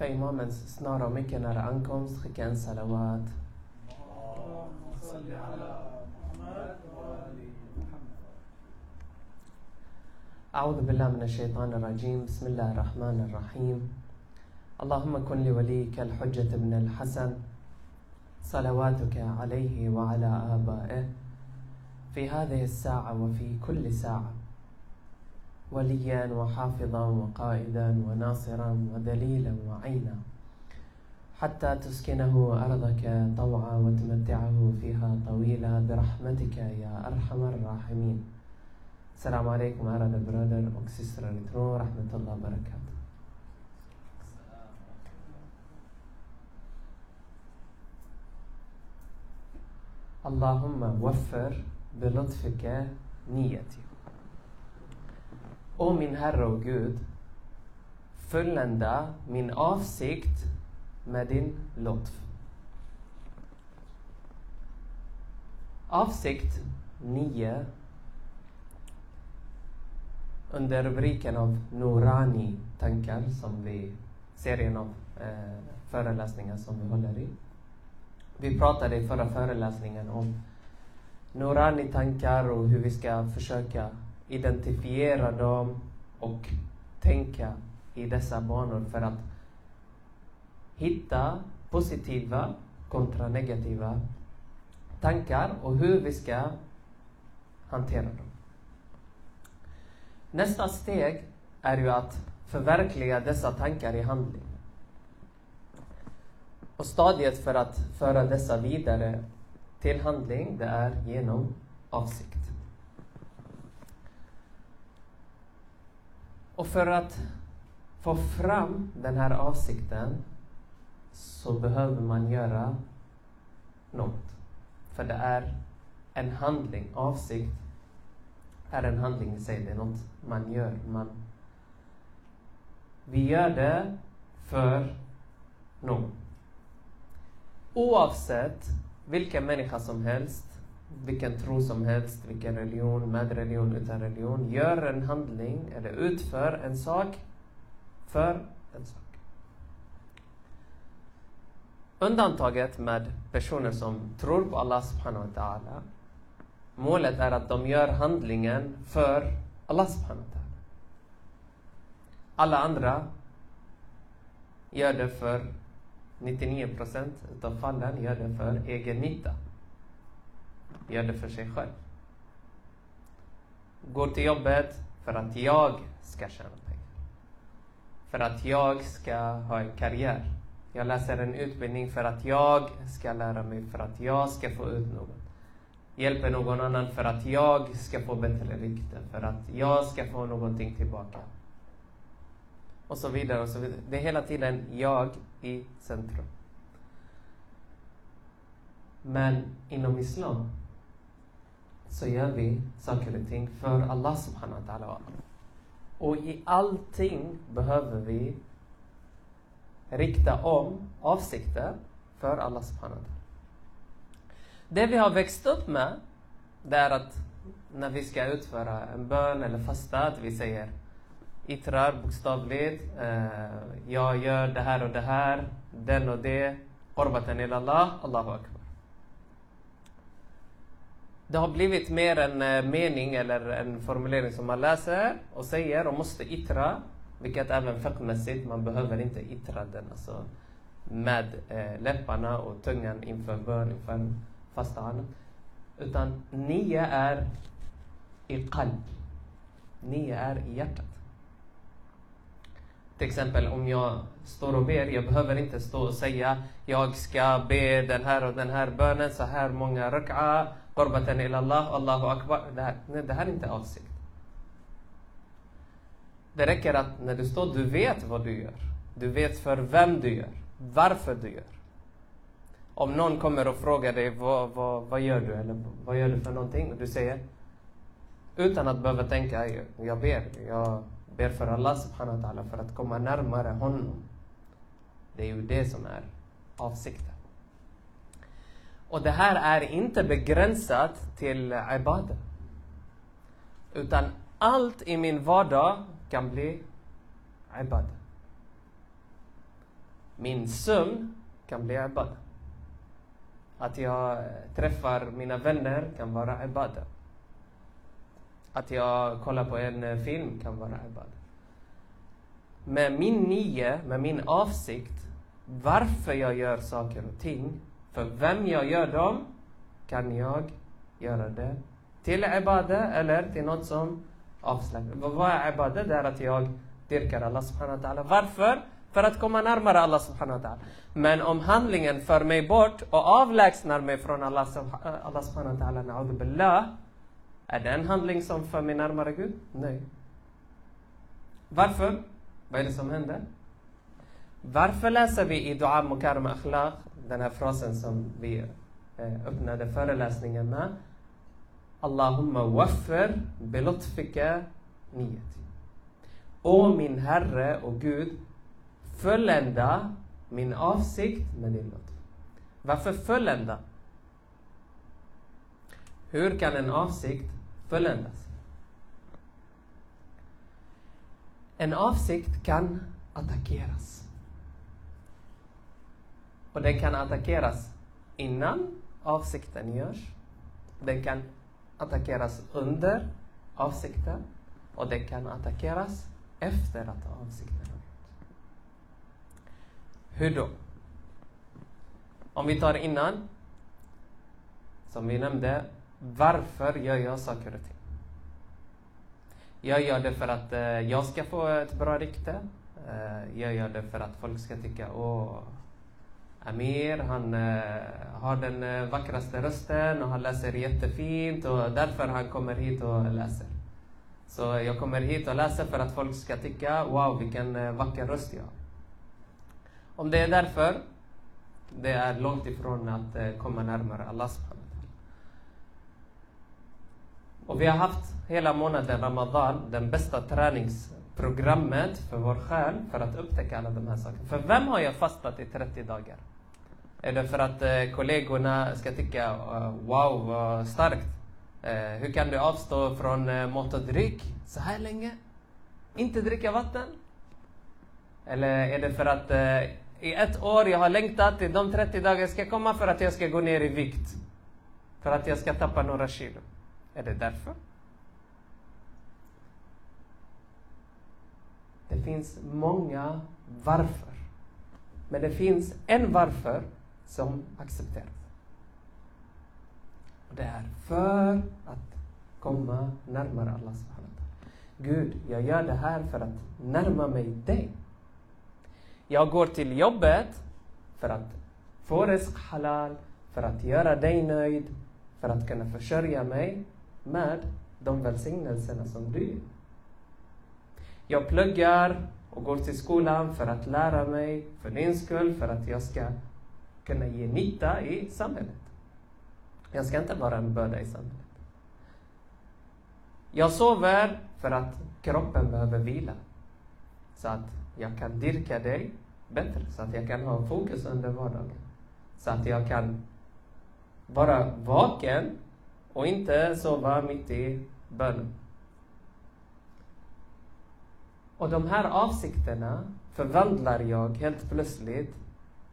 För Imamens snara mycket nära ankomst. Skicka en. أعوذ بالله من الشيطان الرجيم بسم الله الرحمن الرحيم اللهم كن لوليك الحجة بن الحسن صلواتك عليه وعلى آبائه في هذه الساعة وفي كل ساعة وليا وحافظا وقائدا وناصرا ودليلا وعينا حتى تسكنه أرضك طوعا وتمتعه فيها طويلا برحمتك يا أرحم الراحمين السلام عليكم bröder och systrar i tro, rahmatullah barakat. اللهم وفر بلطفك نيتي. O min Herre och Gud, fullända min avsikt med din lotf. Avsikt 9 under rubriken av Norani-tankar, som vi, serien av eh, föreläsningar som vi håller i. Vi pratade i förra föreläsningen om Norani-tankar och hur vi ska försöka identifiera dem och tänka i dessa banor för att hitta positiva kontra negativa tankar och hur vi ska hantera dem. Nästa steg är ju att förverkliga dessa tankar i handling. Och stadiet för att föra dessa vidare till handling, det är genom avsikt. Och för att få fram den här avsikten så behöver man göra något. För det är en handling, avsikt är en handling i sig, det är något man gör. Man, vi gör det för någon. Oavsett vilken människa som helst, vilken tro som helst, vilken religion, med religion, utan religion, gör en handling eller utför en sak för en sak. Undantaget med personer som tror på Allah subhanahu wa ta'ala Målet är att de gör handlingen för Allah subhanahu wa ta'ala. Alla andra gör det för 99 procent av fallen gör det för egen nytta. Gör det för sig själv. Går till jobbet för att jag ska tjäna pengar. För att jag ska ha en karriär. Jag läser en utbildning för att jag ska lära mig, för att jag ska få ut något hjälper någon annan för att jag ska få bättre rykte, för att jag ska få någonting tillbaka. Och så vidare och så vidare. Det är hela tiden jag i centrum. Men inom Islam så gör vi saker och ting för Allah subhanahu wa ta'ala. Och i allting behöver vi rikta om avsikter för Allah subhanahu wa ta'ala. Det vi har växt upp med, det är att när vi ska utföra en bön eller fasta, att vi säger yttrar bokstavligt, eh, jag gör det här och det här, den och det, Qorbatan ilallah, Allah, Allahu Akbar. Det har blivit mer en eh, mening eller en formulering som man läser och säger och måste yttra, vilket även fiqhmässigt, man behöver inte yttra den alltså, med eh, läpparna och tungan inför bön, inför fasta. Utan nio är i qalb. Nio är i hjärtat. Till exempel om jag står och ber, jag behöver inte stå och säga jag ska be den här och den här bönen så här många rak'a, qurbatan ila Allah, Allahu akbar. Det här, nej, det här är inte avsikt. Det räcker att när du står, du vet vad du gör. Du vet för vem du gör, varför du gör om någon kommer och frågar dig vad, vad, vad gör du eller vad gör du för någonting och du säger utan att behöva tänka jag ber, jag ber för Allah subhanahu wa ta'ala för att komma närmare honom. Det är ju det som är avsikten. Och det här är inte begränsat till ibada. Utan allt i min vardag kan bli ibada. min sömn kan bli ibada. Att jag träffar mina vänner kan vara ibada. Att jag kollar på en film kan vara ibada. Med min nio, med min avsikt, varför jag gör saker och ting, för vem jag gör dem, kan jag göra det till ibada eller till något som avsläcker. Vad är ibada? Det är att jag dyrkar Allah subhanahu wa ta'ala. Varför? För att komma närmare Allah subhanahu wa ta'ala. Men om handlingen för mig bort och avlägsnar mig från Allah, eh, Allah subhanahu wa ta'ala, na'udhu billah, är det en handling som för mig närmare Gud? Nej. Varför? Vad är det som händer? Varför läser vi i Dua Mukarram Akhlaq, den här frasen som vi eh, öppnade föreläsningen med? Allahumma waffir bilutfika niyati. O min Herre och Gud, fullända min avsikt med din lutf. Varför fullända? Hur kan en avsikt fulländas? En avsikt kan attackeras. Och den kan attackeras innan avsikten görs. Den kan attackeras under avsikten och den kan attackeras efter att avsikten har gjorts. Hur då? Om vi tar innan, som vi nämnde, varför gör jag saker och ting? Jag gör det för att eh, jag ska få ett bra rykte. Eh, jag gör det för att folk ska tycka, åh, Amir, han eh, har den eh, vackraste rösten och han läser jättefint och därför han kommer hit och läser. Så jag kommer hit och läser för att folk ska tycka, wow vilken eh, vacker röst jag har. Om det är därför, det är långt ifrån att komma närmare Allah subhanahu Och vi har haft hela månaden Ramadan, den bästa programmet för vår själ för att upptäcka alla de här sakerna. För vem har jag fastat i 30 dagar? Är det för att eh, kollegorna ska tycka uh, wow vad starkt? Eh, hur kan du avstå från eh, mat och dryck så här länge? Inte dricka vatten? Eller är det för att eh, i ett år jag har längtat till de 30 dagar ska komma för att jag ska gå ner i vikt? För att jag ska tappa några kilo? Är det därför? Det finns många varför. Men det finns en varför som accepteras. Och det är för att komma närmare Allah Gud, jag gör det här för att närma mig dig. Jag går till jobbet för att få risk halal, för att göra dig nöjd, för att kunna försörja mig med de välsignelserna som du ger. Jag pluggar och går till skolan för att lära mig, för din skull, för att jag ska kunna ge nytta i samhället. Jag ska inte vara en börda i samhället. Jag sover för att kroppen behöver vila. Så att jag kan dyrka dig bättre, så att jag kan ha fokus under vardagen. Så att jag kan vara vaken och inte sova mitt i bönen. Och de här avsikterna förvandlar jag helt plötsligt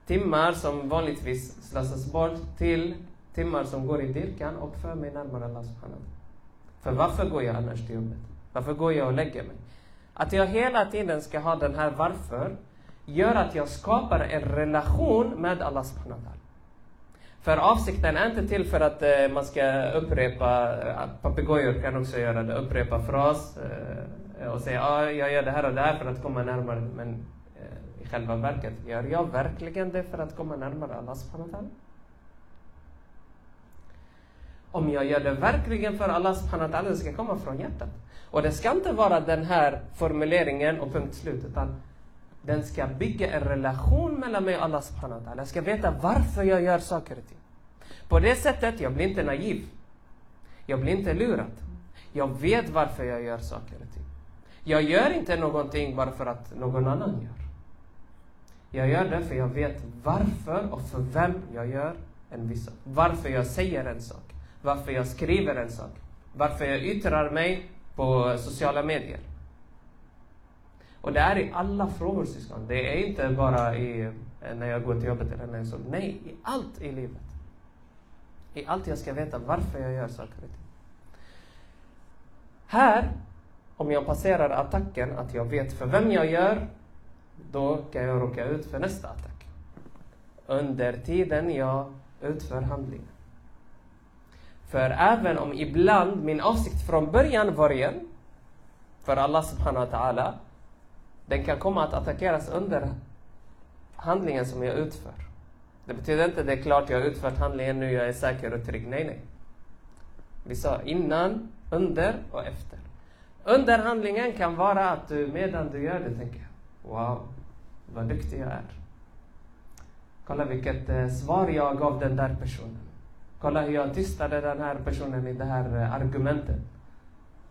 timmar som vanligtvis slösas bort till timmar som går i dyrkan och för mig närmare Allah subhanahu För varför går jag annars till jobbet? Varför går jag och lägger mig? Att jag hela tiden ska ha den här varför gör att jag skapar en relation med Allah subhanahu för avsikten är inte till för att eh, man ska upprepa, att papegojor kan också göra det, upprepa fras eh, Eh, och säga ah, jag gör det här och det här för att komma närmare. Men eh, i själva verket, gör jag verkligen det för att komma närmare Allah subhanahu Om jag gör det verkligen för Allah subhanahu wa det ska komma från hjärtat. Och det ska inte vara den här formuleringen och punkt slut, utan den ska bygga en relation mellan mig och Allah subhanahu wa Jag ska veta varför jag gör saker och ting. På det sättet, jag blir inte naiv. Jag blir inte lurad. Jag vet varför jag gör saker och ting. Jag gör inte någonting bara för att någon annan gör. Jag gör det för jag vet varför och för vem jag gör en viss sak. Varför jag säger en sak. Varför jag skriver en sak. Varför jag yttrar mig på sociala medier. Och det är i alla frågor syskon. Det är inte bara i, när jag går till jobbet eller när jag sover. Nej, i allt i livet. I allt jag ska veta varför jag gör saker och ting. Här, om jag passerar attacken, att jag vet för vem jag gör, då kan jag råka ut för nästa attack. Under tiden jag utför handlingen. För även om ibland min avsikt från början var ren, för Allah subhanahu wa ta'ala, den kan komma att attackeras under handlingen som jag utför. Det betyder inte det är klart jag har utfört handlingen nu, jag är säker och trygg. Nej, nej. Vi sa innan, under och efter. Underhandlingen kan vara att du medan du gör det tänker Wow, vad duktig jag är. Kolla vilket eh, svar jag gav den där personen. Kolla hur jag tystade den här personen i det här eh, argumentet.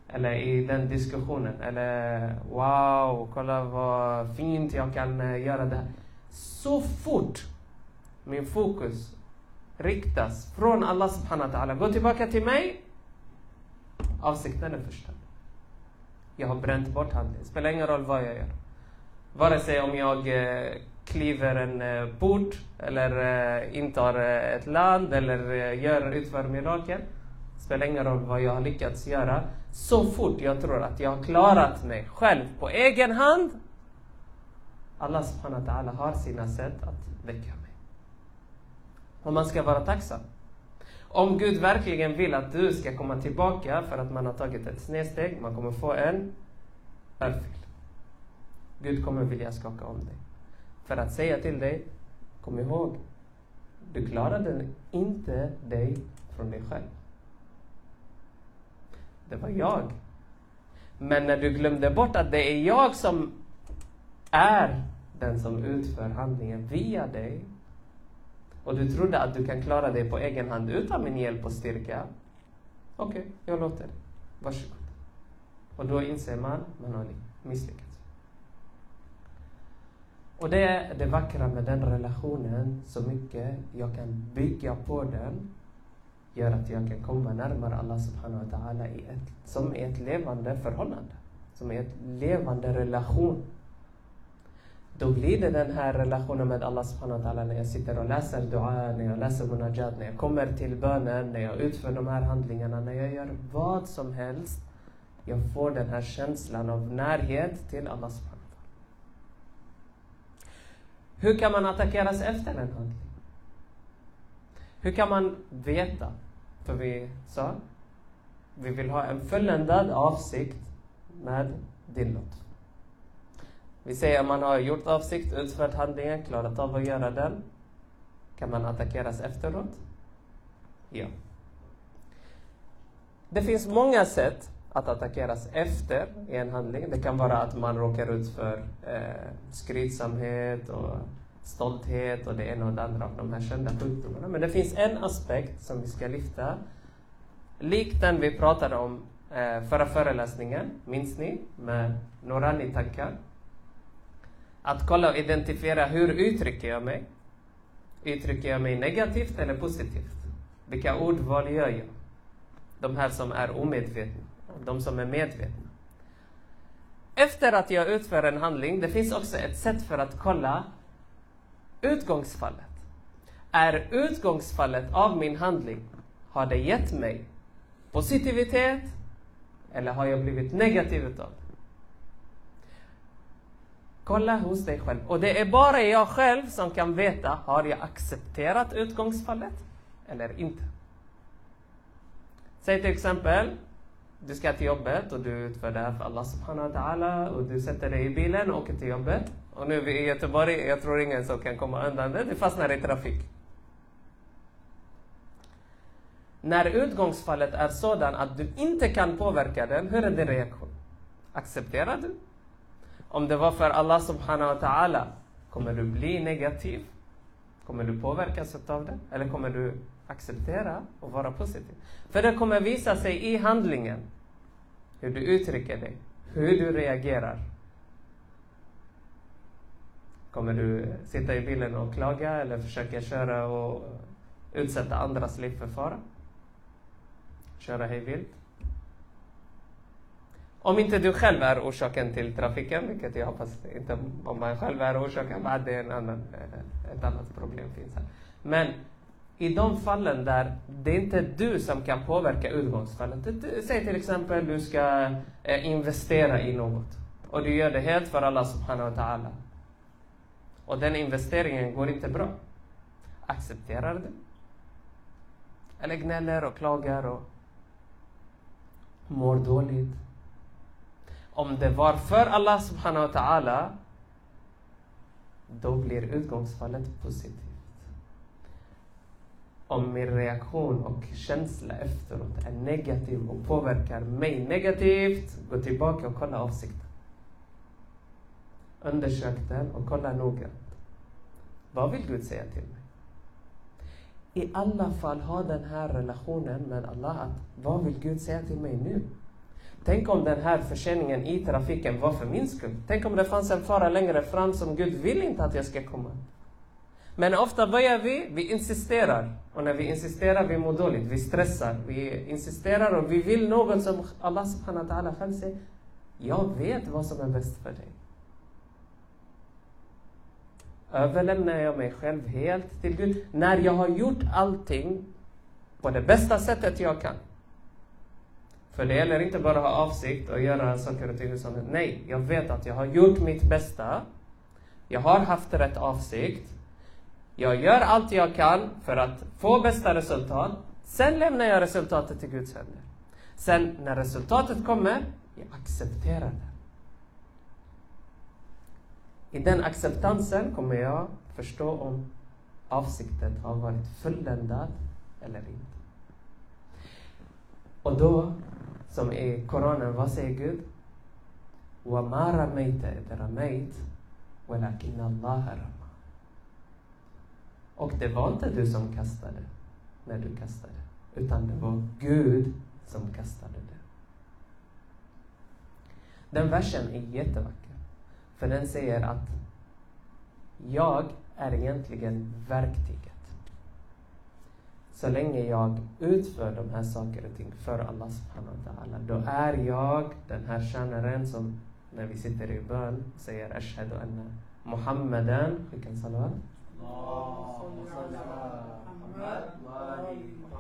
Eller i den diskussionen. Eller wow, kolla vad fint jag kan eh, göra det här. Så fort min fokus riktas från Allah subhanahu wa ta'ala, gå tillbaka till mig. Avsikten är förstörd. Jag har bränt bort handlingen. Spelar ingen roll vad jag gör. Vare sig om jag eh, kliver en eh, port eller eh, intar eh, ett land eller eh, gör, utför mirakel. Spelar ingen roll vad jag har lyckats göra. Så fort jag tror att jag har klarat mig själv på egen hand. Allah subhanahu wa ta'ala har sina sätt att väcka mig. Och man ska vara tacksam. Om Gud verkligen vill att du ska komma tillbaka för att man har tagit ett snedsteg, man kommer få en örfil. Gud kommer vilja skaka om dig. För att säga till dig, kom ihåg, du klarade inte dig från dig själv. Det var jag. Men när du glömde bort att det är jag som är den som utför handlingen via dig och du trodde att du kan klara dig på egen hand utan min hjälp och styrka. Okej, okay, jag låter dig. Varsågod. Och då inser man, man har misslyckats. Och det är det vackra med den relationen, så mycket jag kan bygga på den, gör att jag kan komma närmare Allah subhanahu wa ta'ala i ett, som är ett levande förhållande. Som är ett levande relation. Då blir det den här relationen med Allah subhanahu wa ta'ala när jag sitter och läser dua, när jag läser munajat, när jag kommer till bönen, när jag utför de här handlingarna, när jag gör vad som helst. Jag får den här känslan av närhet till Allah subhanahu hur kan man attackeras efter en handling? Hur kan man veta? För vi sa, vi vill ha en fulländad avsikt med din lott. Vi säger att man har gjort avsikt, utfört handlingen, klarat av att göra den. Kan man attackeras efteråt? Ja. Det finns många sätt att attackeras efter i en handling. Det kan vara att man råkar ut för eh, skrytsamhet och stolthet och det ena och det andra av de här kända sjukdomarna. Men det finns en aspekt som vi ska lyfta. Likt den vi pratade om eh, förra föreläsningen, minns ni? Med Norani-tankar. Att kolla och identifiera hur uttrycker jag mig? Uttrycker jag mig negativt eller positivt? Vilka ordval gör jag? De här som är omedvetna de som är medvetna. Efter att jag utför en handling, det finns också ett sätt för att kolla utgångsfallet. Är utgångsfallet av min handling, har det gett mig positivitet eller har jag blivit negativ utav det? Kolla hos dig själv. Och det är bara jag själv som kan veta, har jag accepterat utgångsfallet eller inte? Säg till exempel, du ska till jobbet och du utför det här för Allah subhanahu wa ta'ala och du sätter dig i bilen och åker till jobbet. Och nu är vi i Göteborg, jag tror ingen som kan komma undan det, du fastnar i trafik. När utgångsfallet är sådan att du inte kan påverka den, hur är din reaktion? Accepterar du? Om det var för Allah subhanahu wa ta'ala, kommer du bli negativ? Kommer du påverkas av det? Eller kommer du acceptera och vara positiv? För det kommer visa sig i handlingen hur du uttrycker dig, hur du reagerar. Kommer du sitta i bilen och klaga eller försöka köra och utsätta andras liv för fara? Köra hej vilt? Om inte du själv är orsaken till trafiken, vilket jag hoppas inte om man själv är orsaken, det är en annan, eh, ett annat problem finns här. Men i de fallen där det är inte du som kan påverka utgångsfallet. Säg till exempel du ska eh, investera i något och du gör det helt för Allah subhanahu wa ta'ala. Och den investeringen går inte bra. Accepterar du? Eller gnäller och klagar och mår dåligt. Om det var för Allah subhanahu wa ta'ala, då blir utgångsfallet positivt. Om min reaktion och känsla efteråt är negativ och påverkar mig negativt, gå tillbaka och kolla avsikten. Undersök den och kolla noggrant. Vad vill Gud säga till mig? i alla fall ha den här relationen med Allah. Att, vad vill Gud säga till mig nu? Tänk om den här förseningen i trafiken var för min skull. Tänk om det fanns en fara längre fram som Gud vill inte att jag ska komma. Men ofta, vad gör vi? Vi insisterar. Och när vi insisterar, vi mår dåligt. Vi stressar. Vi insisterar och vi vill något som Allah subhanahu wa ta'ala själv säger. Jag vet vad som är bäst för dig överlämnar jag mig själv helt till Gud. När jag har gjort allting på det bästa sättet jag kan. För det gäller inte bara att ha avsikt och göra saker och ting som Nej, jag vet att jag har gjort mitt bästa. Jag har haft rätt avsikt. Jag gör allt jag kan för att få bästa resultat. Sen lämnar jag resultatet till Guds händer. Sen när resultatet kommer, jag accepterar det. I den acceptansen kommer jag förstå om avsikten har varit fulländad eller inte. Och då, som i Koranen, vad säger Gud? وَمَا رَمَيْتَ إِذْ رَمَيْتَ وَلَكِنَّ اللَّهَ رَمَى Och det var inte du som kastade när du kastade, utan det var Gud som kastade det. Den versen är jättevacker. För den säger att jag är egentligen verktyget. Så länge jag utför de här saker och ting för Allah subhanahu wa ta'ala, då är jag den här tjänaren som när vi sitter i bön säger Ashhadu anna Muhammadan, skicka en salawat.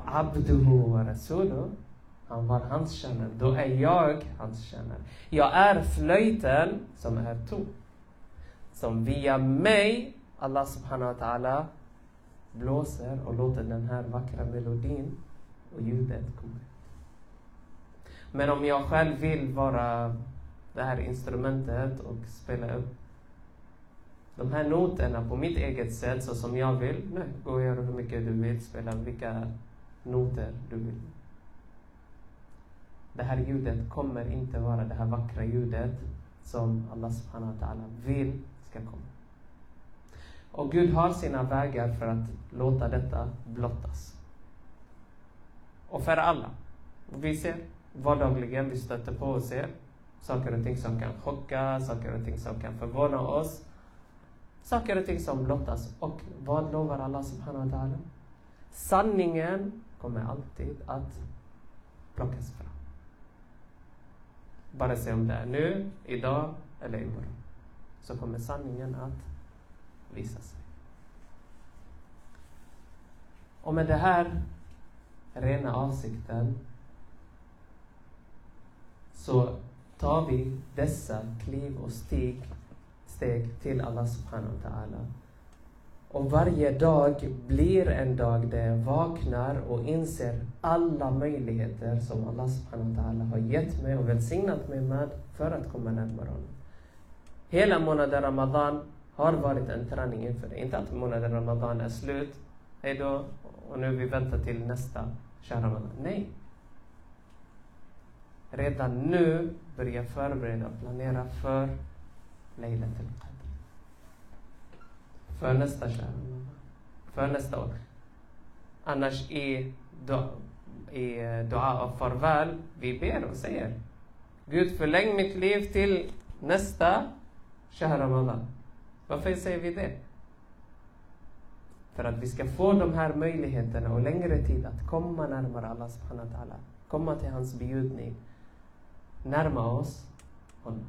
Abduhu wa rasuluh. Han var hans tjänare. Då är jag hans tjänare. Jag är flöjten som är ton. Som via mig, Allah subhanahu wa ta'ala, blåser och låter den här vackra melodin och ljudet komma ut. Men om jag själv vill vara det här instrumentet och spela upp de här noterna på mitt eget sätt, så som jag vill, nej, gå och gör hur mycket du vill, spela vilka noter du vill det här ljudet kommer inte vara det här vackra ljudet som Allah subhanahu wa ta'ala vill ska komma. Och Gud har sina vägar för att låta detta blottas. Och för alla. Vi ser vardagligen, vi stöter på och ser saker och ting som kan chocka, saker och ting som kan förvåna oss. Saker och ting som blottas. Och vad lovar Allah subhanahu wa ta'ala? Sanningen kommer alltid att plockas fram. Vare sig om det är nu, idag eller imorgon. Så kommer sanningen att visa sig. Och med det här rena avsikten så tar vi dessa kliv och steg, steg till Allah subhanahu wa ta'ala och varje dag blir en dag där jag vaknar och inser alla möjligheter som Allah subhanahu wa ta'ala har gett mig och välsignat mig med för att komma närmare honom. Hela månaden Ramadan har varit en träning inför det. Inte att månaden Ramadan är slut, hejdå, och nu vi väntar till nästa Shah Ramadan. Nej. Redan nu börja förbereda och planera för Laylatul Qadr för nästa kärn. För nästa år. Annars i, dua, i dua och farväl, vi ber och säger Gud förläng mitt liv till nästa Shahr Ramadan. Varför säger vi det? För att vi ska få de här möjligheterna och längre tid att komma närmare Allah subhanahu wa ta'ala. Komma till hans bjudning. närma oss honom.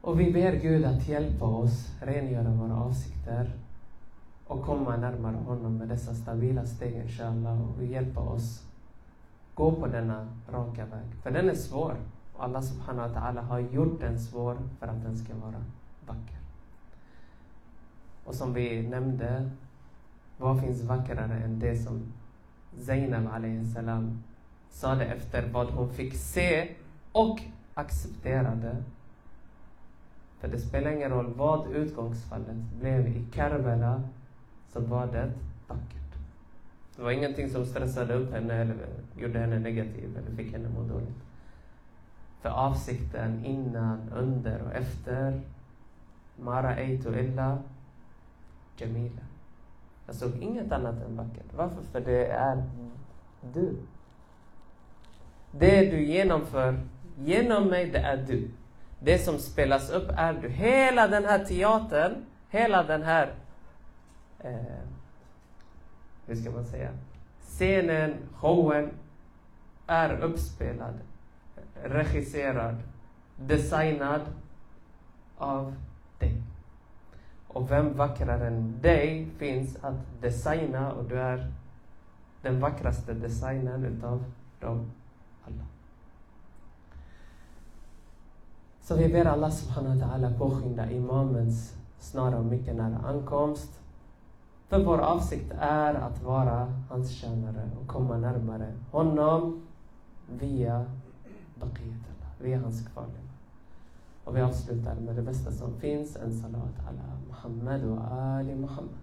Och vi ber Gud att hjälpa oss rengöra våra avsikter och komma närmare honom med dessa stabila steg inshallah och hjälpa oss gå på denna raka väg. För den är svår. Och Allah subhanahu wa ta'ala har gjort den svår för att den ska vara vacker. Och som vi nämnde, vad finns vackrare än det som Zainab salam sa det efter vad hon fick se och accepterade. För det spelar ingen roll vad utgångsfallet blev i Karbala, så var det vackert. Det var ingenting som stressade upp henne eller gjorde henne negativ eller fick henne må dåligt. För avsikten innan, under och efter Mara eitu illa Jamila. Jag såg inget annat än vackert. Varför? För det är du. Det du genomför genom mig, det är du. Det som spelas upp är du. Hela den här teatern, hela den här eh, hur ska man säga, scenen, showen är uppspelad, regisserad, designad av dig. Och vem vackrare än dig finns att designa och du är den vackraste designen utav dem alla. Så vi ber Allah subhanahu wa ta'ala påskynda imamens snara och mycket nära ankomst. För vår avsikt är att vara hans tjänare och komma närmare honom via Baqiyatullah, är hans kvarleva. Och vi avslutar med det bästa som finns, en salat ala Muhammad och Ali Muhammad.